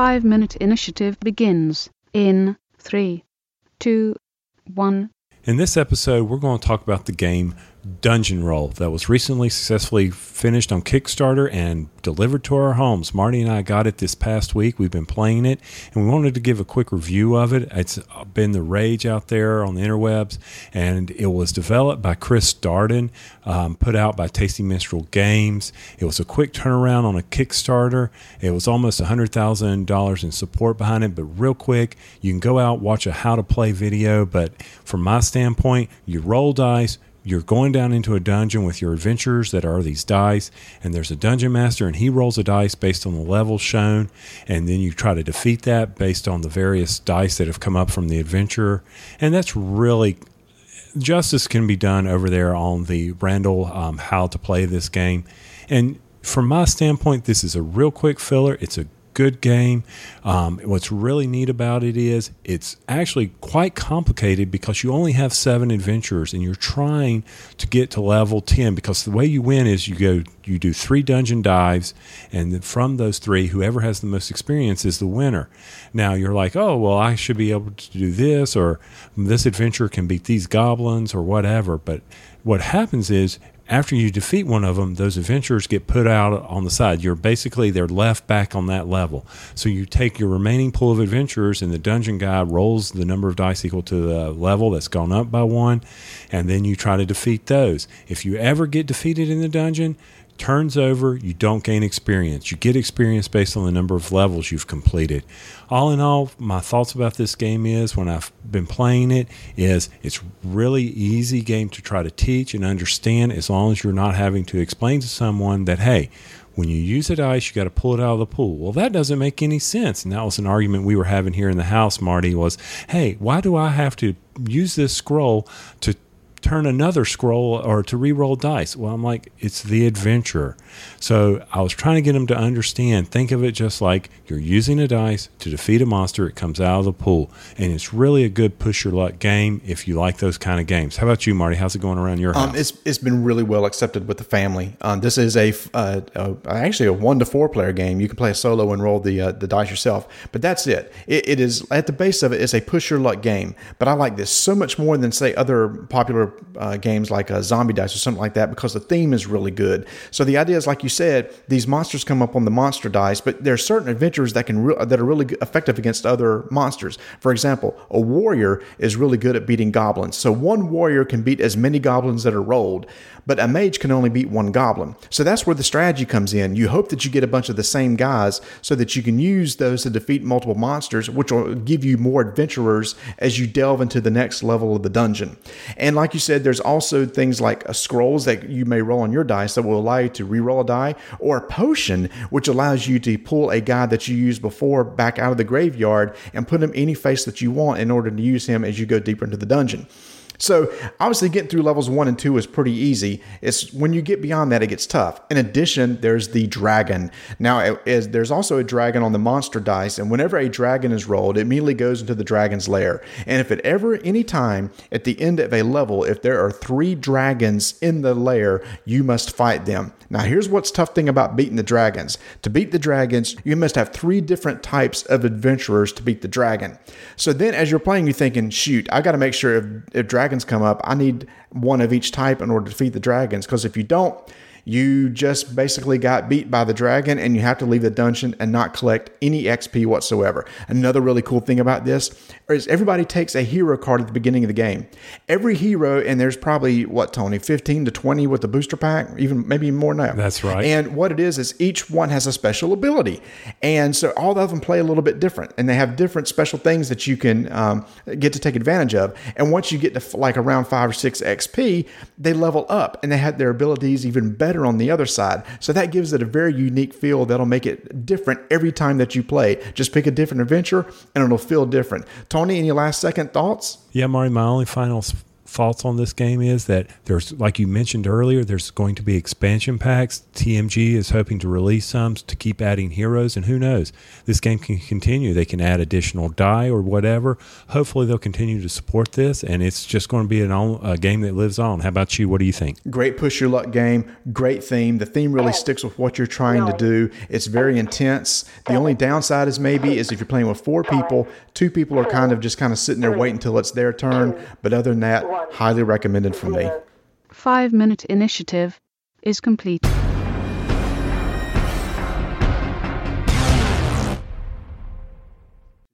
five minute initiative begins in three, two, one. In this episode, we're going to talk about the game Dungeon Roll that was recently successfully finished on Kickstarter and delivered to our homes. Marty and I got it this past week. We've been playing it and we wanted to give a quick review of it. It's been the rage out there on the interwebs and it was developed by Chris Darden, um, put out by Tasty Minstrel Games. It was a quick turnaround on a Kickstarter. It was almost $100,000 in support behind it, but real quick, you can go out, watch a how to play video. But from my standpoint, you roll dice you're going down into a dungeon with your adventurers that are these dice, and there's a dungeon master, and he rolls a dice based on the level shown, and then you try to defeat that based on the various dice that have come up from the adventurer. And that's really justice can be done over there on the Randall um, how to play this game. And from my standpoint, this is a real quick filler. It's a good game. Um, what's really neat about it is it's actually quite complicated because you only have seven adventurers and you're trying to get to level 10 because the way you win is you go you do three dungeon dives and from those three whoever has the most experience is the winner now you're like oh well i should be able to do this or this adventure can beat these goblins or whatever but what happens is after you defeat one of them, those adventurers get put out on the side. You're basically they're left back on that level. So you take your remaining pool of adventurers, and the dungeon guide rolls the number of dice equal to the level that's gone up by one, and then you try to defeat those. If you ever get defeated in the dungeon, turns over, you don't gain experience. You get experience based on the number of levels you've completed. All in all, my thoughts about this game is when I've been playing it is it's really easy game to try to teach and understand as long as you're not having to explain to someone that hey, when you use a dice, you got to pull it out of the pool. Well, that doesn't make any sense. And that was an argument we were having here in the house, Marty, was, hey, why do I have to use this scroll to turn another scroll or to re-roll dice. Well, I'm like, it's the adventure. So I was trying to get them to understand. Think of it just like you're using a dice to defeat a monster. It comes out of the pool, and it's really a good push your luck game if you like those kind of games. How about you, Marty? How's it going around your um, house? it's it's been really well accepted with the family. Um, this is a, uh, a, actually a one to four player game. You can play a solo and roll the uh, the dice yourself, but that's it. it. It is at the base of it. it is a push your luck game. But I like this so much more than say other popular uh, games like a Zombie Dice or something like that because the theme is really good. So the idea is, like you said, these monsters come up on the monster dice, but there are certain adventures that can re- that are really effective against other monsters. For example, a warrior is really good at beating goblins. So one warrior can beat as many goblins that are rolled, but a mage can only beat one goblin. So that's where the strategy comes in. You hope that you get a bunch of the same guys so that you can use those to defeat multiple monsters, which will give you more adventurers as you delve into the next level of the dungeon. And like you said, there's also things like uh, scrolls that you may roll on your dice that will allow you to re-roll a die, or a potion which allows you to pull a guy that you used before back out of the graveyard and put him any face that you want in order to use him as you go deeper into the dungeon. So obviously getting through levels one and two is pretty easy. It's when you get beyond that, it gets tough. In addition, there's the dragon. Now, there's also a dragon on the monster dice, and whenever a dragon is rolled, it immediately goes into the dragon's lair. And if at ever any time at the end of a level, if there are three dragons in the lair, you must fight them. Now, here's what's tough thing about beating the dragons. To beat the dragons, you must have three different types of adventurers to beat the dragon. So then, as you're playing, you're thinking, shoot, I got to make sure if, if dragons dragons come up, I need one of each type in order to defeat the dragons. Because if you don't, you just basically got beat by the dragon and you have to leave the dungeon and not collect any XP whatsoever. Another really cool thing about this is everybody takes a hero card at the beginning of the game. Every hero, and there's probably what, Tony, 15 to 20 with the booster pack, even maybe more now. That's right. And what it is, is each one has a special ability. And so all of them play a little bit different and they have different special things that you can um, get to take advantage of. And once you get to like around five or six XP, they level up and they have their abilities even better better on the other side. So that gives it a very unique feel that'll make it different every time that you play. Just pick a different adventure and it'll feel different. Tony, any last second thoughts? Yeah, Marty, my only final thoughts on this game is that there's, like you mentioned earlier, there's going to be expansion packs. TMG is hoping to release some to keep adding heroes, and who knows? This game can continue. They can add additional die or whatever. Hopefully, they'll continue to support this, and it's just going to be an on, a game that lives on. How about you? What do you think? Great push your luck game. Great theme. The theme really sticks with what you're trying to do. It's very intense. The only downside is maybe is if you're playing with four people, two people are kind of just kind of sitting there waiting until it's their turn. But other than that, highly recommended for me. Five minute initiative is complete.